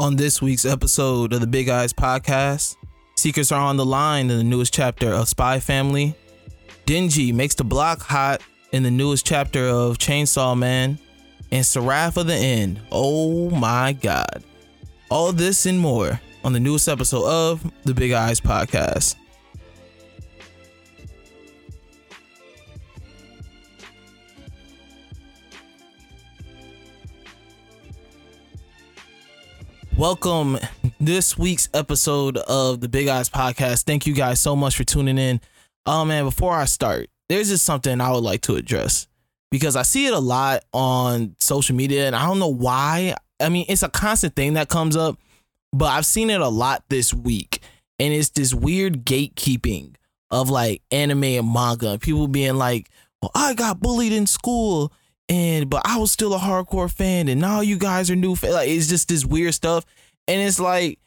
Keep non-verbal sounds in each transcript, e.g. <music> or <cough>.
On this week's episode of the Big Eyes Podcast, secrets are on the line in the newest chapter of Spy Family. Denji makes the block hot in the newest chapter of Chainsaw Man. And Seraph of the End. Oh my God. All this and more on the newest episode of the Big Eyes Podcast. Welcome this week's episode of the Big Eyes Podcast. Thank you guys so much for tuning in. Oh man, before I start, there's just something I would like to address because I see it a lot on social media and I don't know why. I mean, it's a constant thing that comes up, but I've seen it a lot this week. And it's this weird gatekeeping of like anime and manga. People being like, well, I got bullied in school and but I was still a hardcore fan and now you guys are new fan. like it's just this weird stuff. And it's like,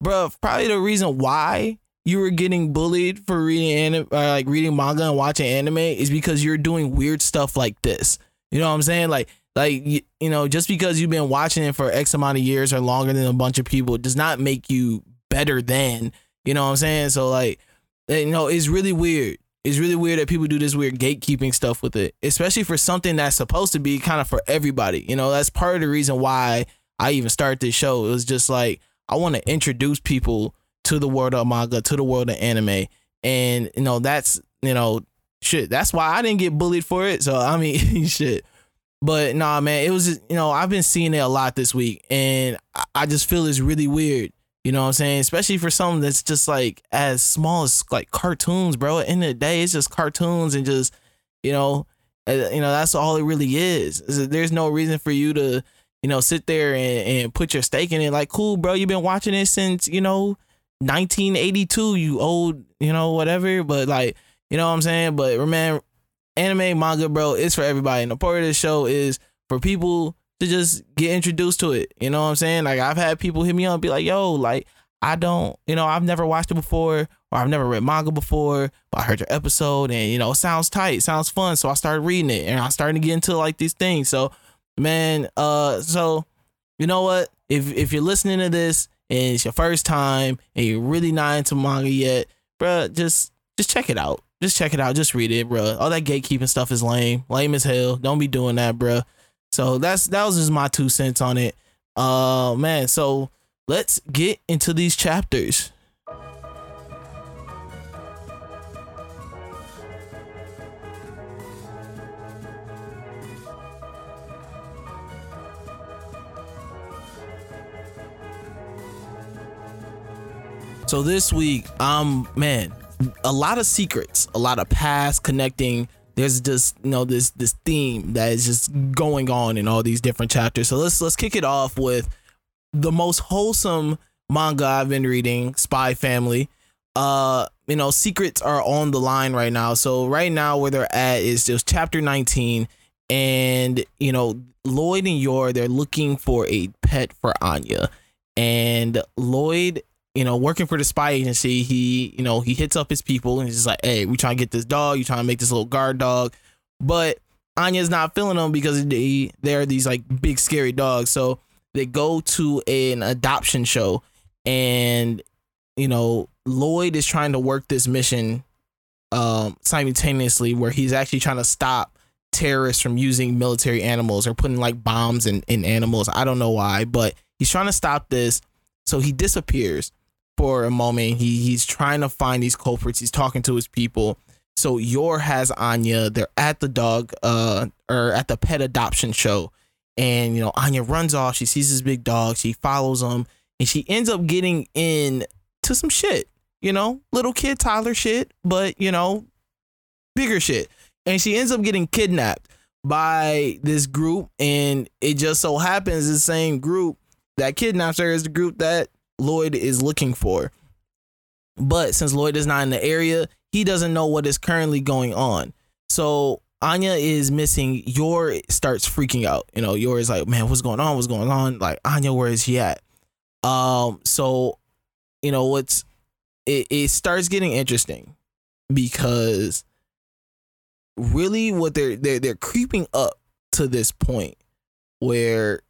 bro, probably the reason why you were getting bullied for reading anime, like reading manga and watching anime is because you're doing weird stuff like this. You know what I'm saying? Like, like you, you know, just because you've been watching it for X amount of years or longer than a bunch of people does not make you better than. You know what I'm saying? So like, eh, you know, it's really weird. It's really weird that people do this weird gatekeeping stuff with it, especially for something that's supposed to be kind of for everybody. You know, that's part of the reason why I even started this show. It was just like I want to introduce people to the world of manga, to the world of anime. And you know, that's you know, shit. That's why I didn't get bullied for it. So I mean, <laughs> shit. But nah, man, it was just, you know, I've been seeing it a lot this week, and I just feel it's really weird. You know what I'm saying? Especially for something that's just like as small as like cartoons, bro. At the end of the day, it's just cartoons and just, you know, uh, you know, that's all it really is. There's no reason for you to, you know, sit there and, and put your stake in it. Like, cool, bro, you've been watching it since, you know, 1982, you old, you know, whatever. But like, you know what I'm saying? But remember, anime, manga, bro, it's for everybody. And the part of the show is for people to just get introduced to it. You know what I'm saying? Like I've had people hit me up be like, yo, like I don't, you know, I've never watched it before or I've never read manga before, but I heard your episode and you know, it sounds tight, sounds fun. So I started reading it and I started to get into like these things. So man, uh so you know what? If if you're listening to this and it's your first time and you're really not into manga yet, bruh, just just check it out. Just check it out. Just read it, bruh. All that gatekeeping stuff is lame. Lame as hell. Don't be doing that, bruh. So that's that was just my two cents on it. Uh man, so let's get into these chapters. So this week, um, man, a lot of secrets, a lot of past connecting. There's just you know this this theme that is just going on in all these different chapters. So let's let's kick it off with the most wholesome manga I've been reading, Spy Family. Uh, you know, secrets are on the line right now. So right now where they're at is just chapter 19 and you know, Lloyd and Yor they're looking for a pet for Anya. And Lloyd you know, working for the spy agency, he, you know, he hits up his people and he's like, hey, we trying to get this dog, you trying to make this little guard dog. But Anya's not feeling them because they they're these like big scary dogs. So they go to an adoption show and you know, Lloyd is trying to work this mission um simultaneously where he's actually trying to stop terrorists from using military animals or putting like bombs in, in animals. I don't know why, but he's trying to stop this. So he disappears for a moment. He he's trying to find these culprits. He's talking to his people. So Yor has Anya. They're at the dog uh or at the pet adoption show. And you know, Anya runs off. She sees this big dog. She follows him and she ends up getting in to some shit. You know, little kid Tyler shit, but you know, bigger shit. And she ends up getting kidnapped by this group and it just so happens the same group that kidnaps her is the group that Lloyd is looking for. But since Lloyd is not in the area, he doesn't know what is currently going on. So Anya is missing. Yor starts freaking out. You know, Yor is like, man, what's going on? What's going on? Like, Anya, where is she at? Um, so, you know, what's it, it starts getting interesting because really what they're they're they're creeping up to this point where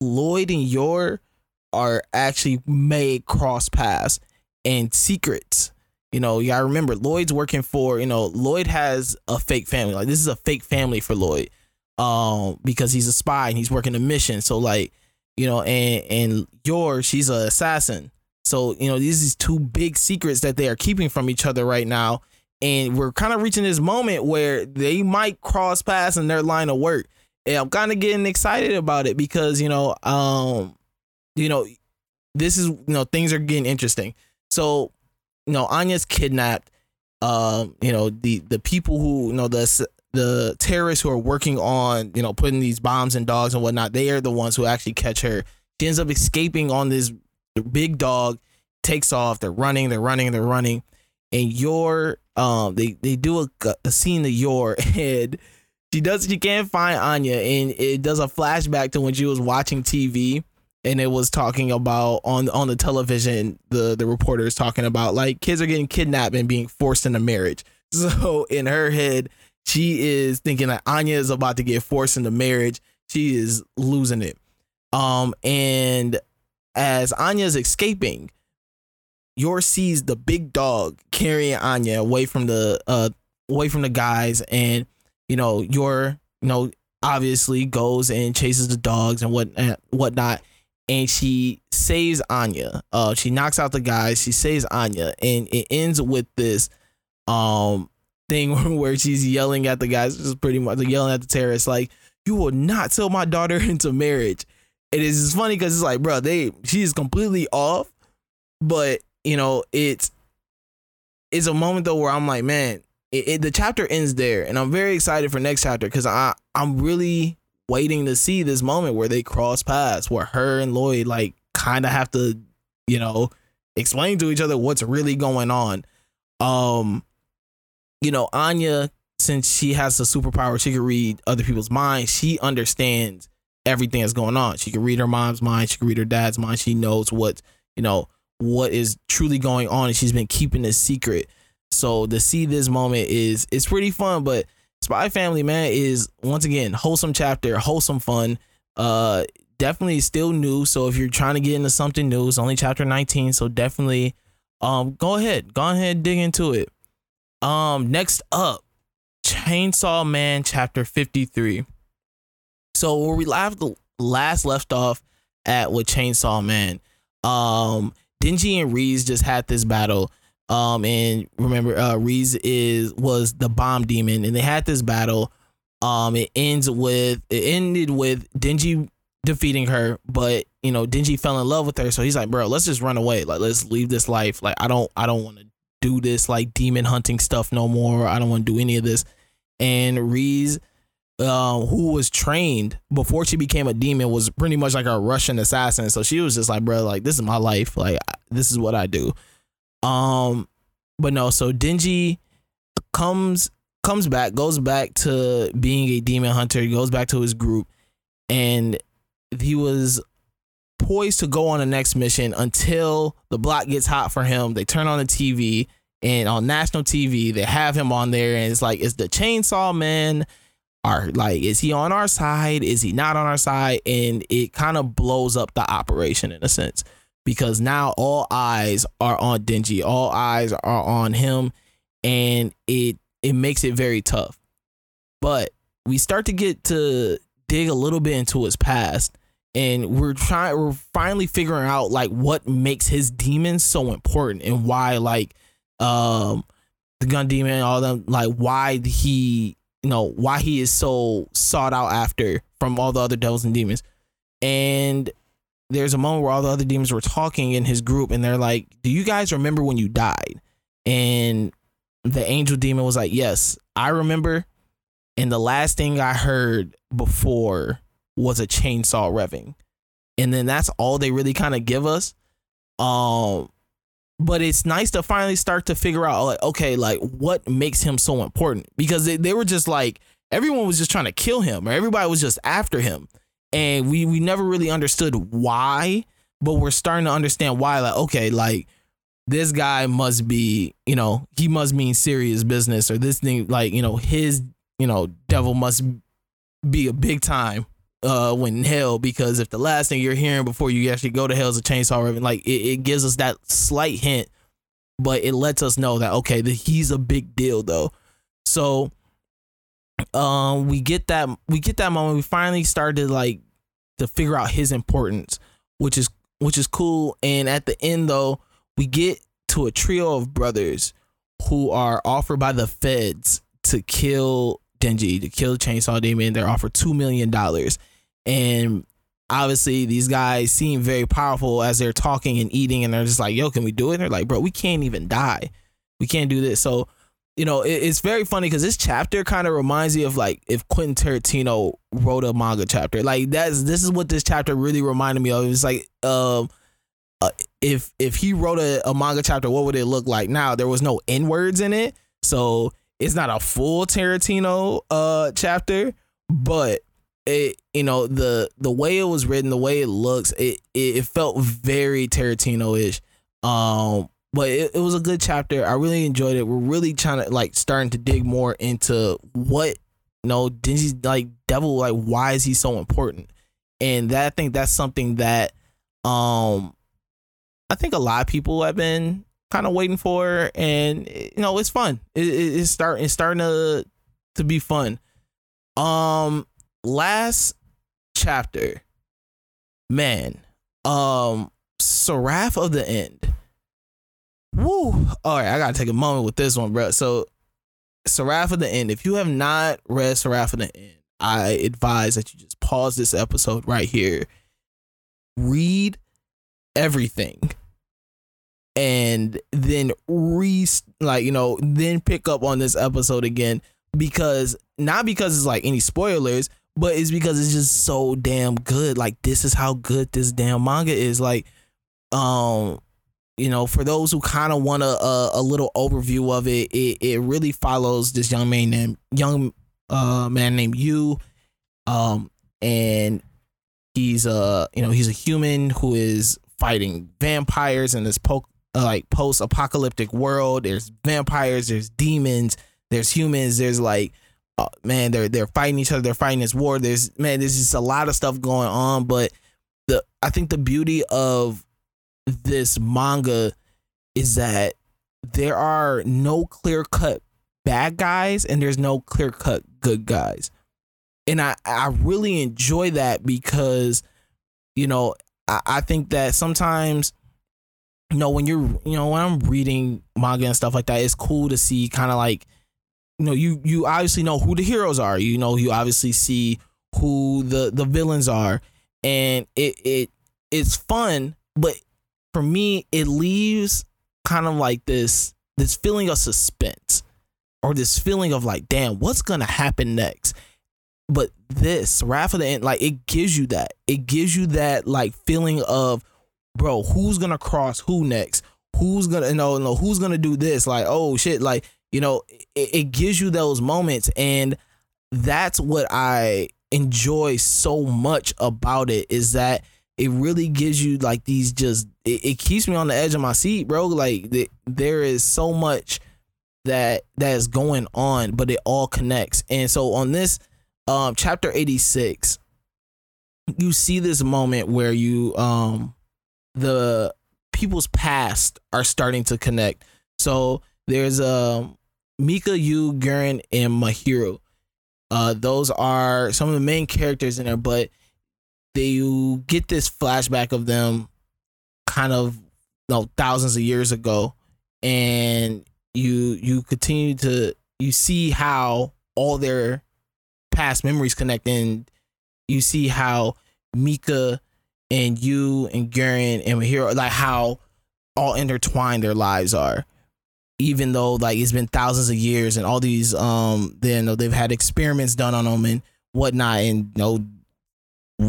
Lloyd and Yor are actually made cross paths and secrets. You know, gotta remember Lloyd's working for, you know, Lloyd has a fake family. Like this is a fake family for Lloyd. Um, because he's a spy and he's working a mission. So like, you know, and and Yor, she's an assassin. So, you know, these is two big secrets that they are keeping from each other right now. And we're kind of reaching this moment where they might cross paths in their line of work. And I'm kind of getting excited about it because, you know, um, you know, this is, you know, things are getting interesting. So, you know, Anya's kidnapped. Um, you know, the the people who, you know, the the terrorists who are working on, you know, putting these bombs and dogs and whatnot, they are the ones who actually catch her. She ends up escaping on this big dog, takes off. They're running, they're running, they're running, and Yor um, they they do a, a scene of your <laughs> head. she does she can't find Anya, and it does a flashback to when she was watching TV and it was talking about on on the television the the reporters talking about like kids are getting kidnapped and being forced into marriage. <laughs> So in her head she is thinking that anya is about to get forced into marriage. She is losing it. Um and as anya's escaping Yor sees the big dog carrying anya away from the uh away from the guys and you know Yor you know obviously goes and chases the dogs and what and whatnot and she saves Anya. Uh, she knocks out the guys. She saves Anya, and it ends with this um thing <laughs> where she's yelling at the guys, just pretty much yelling at the terrorists, like, "You will not sell my daughter <laughs> into marriage." It is funny because it's like, bro, they she is completely off, but you know, it's it's a moment though where I'm like, man, it, it, the chapter ends there, and I'm very excited for next chapter because I I'm really waiting to see this moment where they cross paths, where her and Lloyd like kind of have to, you know, explain to each other what's really going on. Um, you know, Anya, since she has the superpower, she can read other people's minds. She understands everything that's going on. She can read her mom's mind. She can read her dad's mind. She knows what, you know, what is truly going on, and she's been keeping this secret. So to see this moment is it's pretty fun, but Spy Family, man, is once again wholesome chapter, wholesome fun. Uh, definitely still new. So if you're trying to get into something new, it's only chapter 19. So definitely, um, go ahead, go ahead, dig into it. Um, next up, Chainsaw Man chapter 53. So where we left last left off at with Chainsaw Man, um, Denji and Reze just had this battle um, and remember, uh, Reze is was the bomb demon, and they had this battle. Um, it ends with it ended with Denji defeating her, but you know Denji fell in love with her, so he's like, bro, let's just run away. Like, let's leave this life. Like, I don't, I don't want to do this like demon hunting stuff no more. I don't want to do any of this. And Reze, um, who was trained before she became a demon, was pretty much like a Russian assassin. So she was just like, bro, like this is my life. Like this is what I do. Um, but no, so Denji comes comes back, goes back to being a demon hunter, he goes back to his group, and he was poised to go on the next mission until the block gets hot for him. They turn on the TV and on national TV, they have him on there, and it's like, is the chainsaw man are like, is he on our side? Is he not on our side? And it kind of blows up the operation in a sense because now all eyes are on Denji, all eyes are on him, and it it makes it very tough. But we start to get to dig a little bit into his past, and we're trying we're finally figuring out like what makes his demons so important and why like um the gun demon and all them like why he you know why he is so sought out after from all the other devils and demons and there's a moment where all the other demons were talking in his group and they're like, Do you guys remember when you died? And the angel demon was like, Yes, I remember. And the last thing I heard before was a chainsaw revving. And then that's all they really kind of give us. Um, but it's nice to finally start to figure out like, okay, like what makes him so important? Because they, they were just like everyone was just trying to kill him or everybody was just after him and we we never really understood why, but we're starting to understand why. Like, okay, like this guy must be, you know, he must mean serious business, or this thing, like, you know, his, you know, devil must be a big time uh when hell because if the last thing you're hearing before you actually go to hell is a chainsaw ribbon, like it, it gives us that slight hint, but it lets us know that okay, he's a big deal though. So um we get that we get that moment. We finally started like to figure out his importance which is which is cool. And at the end though we get to a trio of brothers who are offered by the feds to kill Denji to kill Chainsaw Demon. They're offered 2 million dollars. And obviously these guys seem very powerful as they're talking and eating and they're just like yo can we do it? And they're like bro we can't even die. We can't do this. So you know, it, it's very funny because this chapter kind of reminds me of like if Quentin Tarantino wrote a manga chapter. Like that's this is what this chapter really reminded me of. It's like um uh, if if he wrote a, a manga chapter, what would it look like? Now there was no N words in it, so it's not a full Tarantino uh chapter, but it you know the the way it was written, the way it looks, it it, it felt very Tarantino ish. Um, but it, it was a good chapter. I really enjoyed it. We're really trying to like starting to dig more into what you know Denji's like devil like why is he so important? And that I think that's something that um I think a lot of people have been kind of waiting for and you know it's fun. It, it, it's start it's starting to to be fun. Um last chapter man um Seraph of the End Woo! All right, I gotta take a moment with this one, bro. So, Seraph the End. If you have not read Seraph the End, I advise that you just pause this episode right here, read everything, and then re like you know then pick up on this episode again because not because it's like any spoilers, but it's because it's just so damn good. Like this is how good this damn manga is. Like, um you know, for those who kind of want a, a, a little overview of it, it it really follows this young man named young uh man named Yu, um, and he's a you know he's a human who is fighting vampires in this po- uh, like post apocalyptic world. There's vampires, there's demons, there's humans, there's like uh, man they're they're fighting each other, they're fighting this war. There's man, there's just a lot of stuff going on, but the I think the beauty of this manga is that there are no clear cut bad guys and there's no clear cut good guys. And I, I really enjoy that because, you know, I, I think that sometimes, you know, when you're, you know, when I'm reading manga and stuff like that, it's cool to see kind of like, you know, you you obviously know who the heroes are. You know, you obviously see who the the villains are, and it it it's fun, but for me, it leaves kind of like this this feeling of suspense or this feeling of like, damn, what's gonna happen next? But this Seraph of the End, like it gives you that. It gives you that like feeling of, bro, who's gonna cross who next? Who's gonna you know, know who's gonna do this? Like, oh shit, like, you know, it, it gives you those moments. And that's what I enjoy so much about it is that it really gives you like these just it, it keeps me on the edge of my seat, bro. Like the, there is so much that that is going on, but it all connects. And so on this um chapter 86, you see this moment where you um the people's past are starting to connect. So there's um Mika, Yu, Guren, and Mahiro. Uh, those are some of the main characters in there, but they get this flashback of them kind of you know, thousands of years ago and you you continue to you see how all their past memories connect and you see how Mika and Yu and Guren and Hero like how all intertwined their lives are. Even though like it's been thousands of years and all these um then you know, they've had experiments done on them and whatnot and you know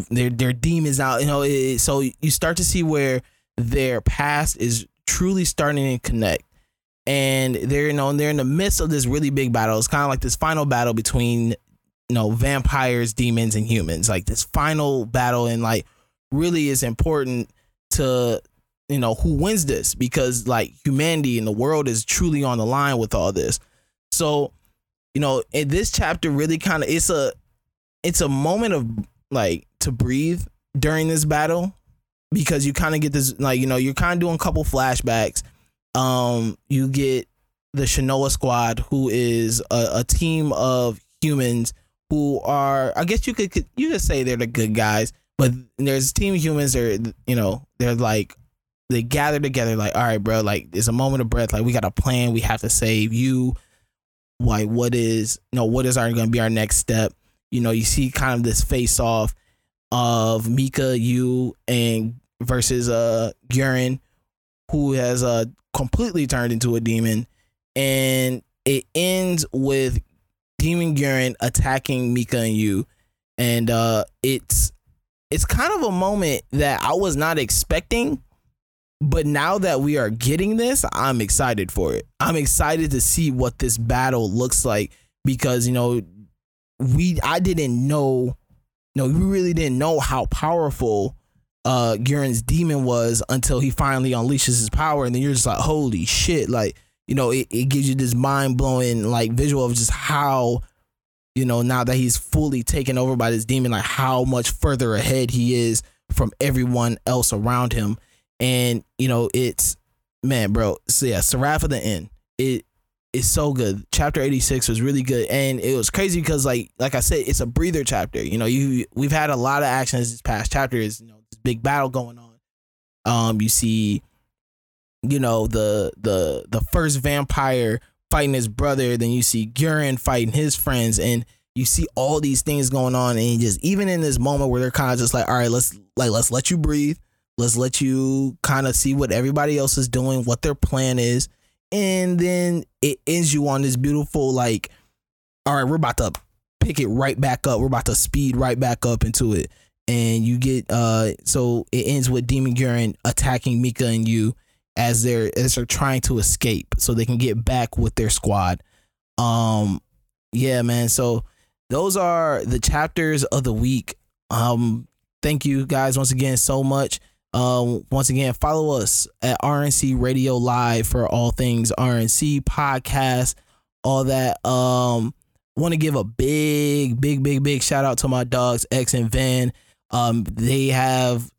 their their demons out. You know, it, so you start to see where their past is truly starting to connect, and they're you know they're in the midst of this really big battle. It's kind of like this final battle between you know vampires, demons, and humans. Like this final battle, and like really is important to you know who wins this because like humanity and the world is truly on the line with all this. So you know, in this chapter really kind of it's a it's a moment of like to breathe during this battle because you kind of get this like you know you're kind of doing a couple flashbacks. Um, you get the Shinoa Squad, who is a, a team of humans who are I guess you could you could say they're the good guys, but there's a team of humans. They're you know they're like they gather together like all right, bro. Like it's a moment of breath. Like we got a plan. We have to save you. Like what is you know what is our going to be our next step? You know you see kind of this face off of Mika, Yu, and versus uh Guren, who has uh completely turned into a demon, and it ends with Demon Guren attacking Mika and Yu, and uh it's it's kind of a moment that I was not expecting. But now that we are getting this, I'm excited for it. I'm excited to see what this battle looks like because you know we I didn't know no, we really didn't know how powerful uh Guren's demon was until he finally unleashes his power, and then you're just like, holy shit! Like, you know, it, it gives you this mind blowing like visual of just how, you know, now that he's fully taken over by this demon, like how much further ahead he is from everyone else around him. And, you know, it's man, bro. So yeah, Seraph of the End. It is so good. Chapter 86 was really good. And it was crazy because like like I said, it's a breather chapter. You know, you we've had a lot of actions this past chapter is, you know, this big battle going on. Um, you see, you know, the the the first vampire fighting his brother, then you see Guren fighting his friends, and you see all these things going on, and just even in this moment where they're kind of just like, all right, let's like let's let you breathe. Let's let you kind of see what everybody else is doing, what their plan is and then it ends you on this beautiful like all right we're about to pick it right back up. We're about to speed right back up into it. And you get uh so it ends with demon Guren attacking mika and Yu as they're as they're trying to escape so they can get back with their squad. Um yeah man. So those are the chapters of the week. Um thank you guys once again so much um, once again, follow us at RNC Radio Live for all things RNC podcast, all that. Um, want to give a big, big, big, big shout out to my dogs X and Van. Um, they have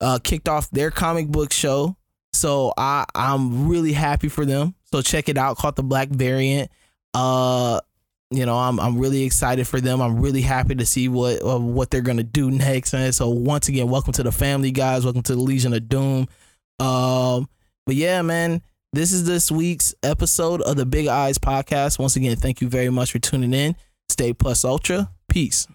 uh, kicked off their comic book show, so I I'm really happy for them. So check it out, called the Black Variant. Uh, you know, I'm I'm really excited for them. I'm really happy to see what uh, what they're gonna do next. And so once again, welcome to the family, guys. Welcome to the Legion of Doom. Um, but yeah, man, this is this week's episode of the Big Eyes Podcast. Once again, thank you very much for tuning in. Stay plus ultra. Peace.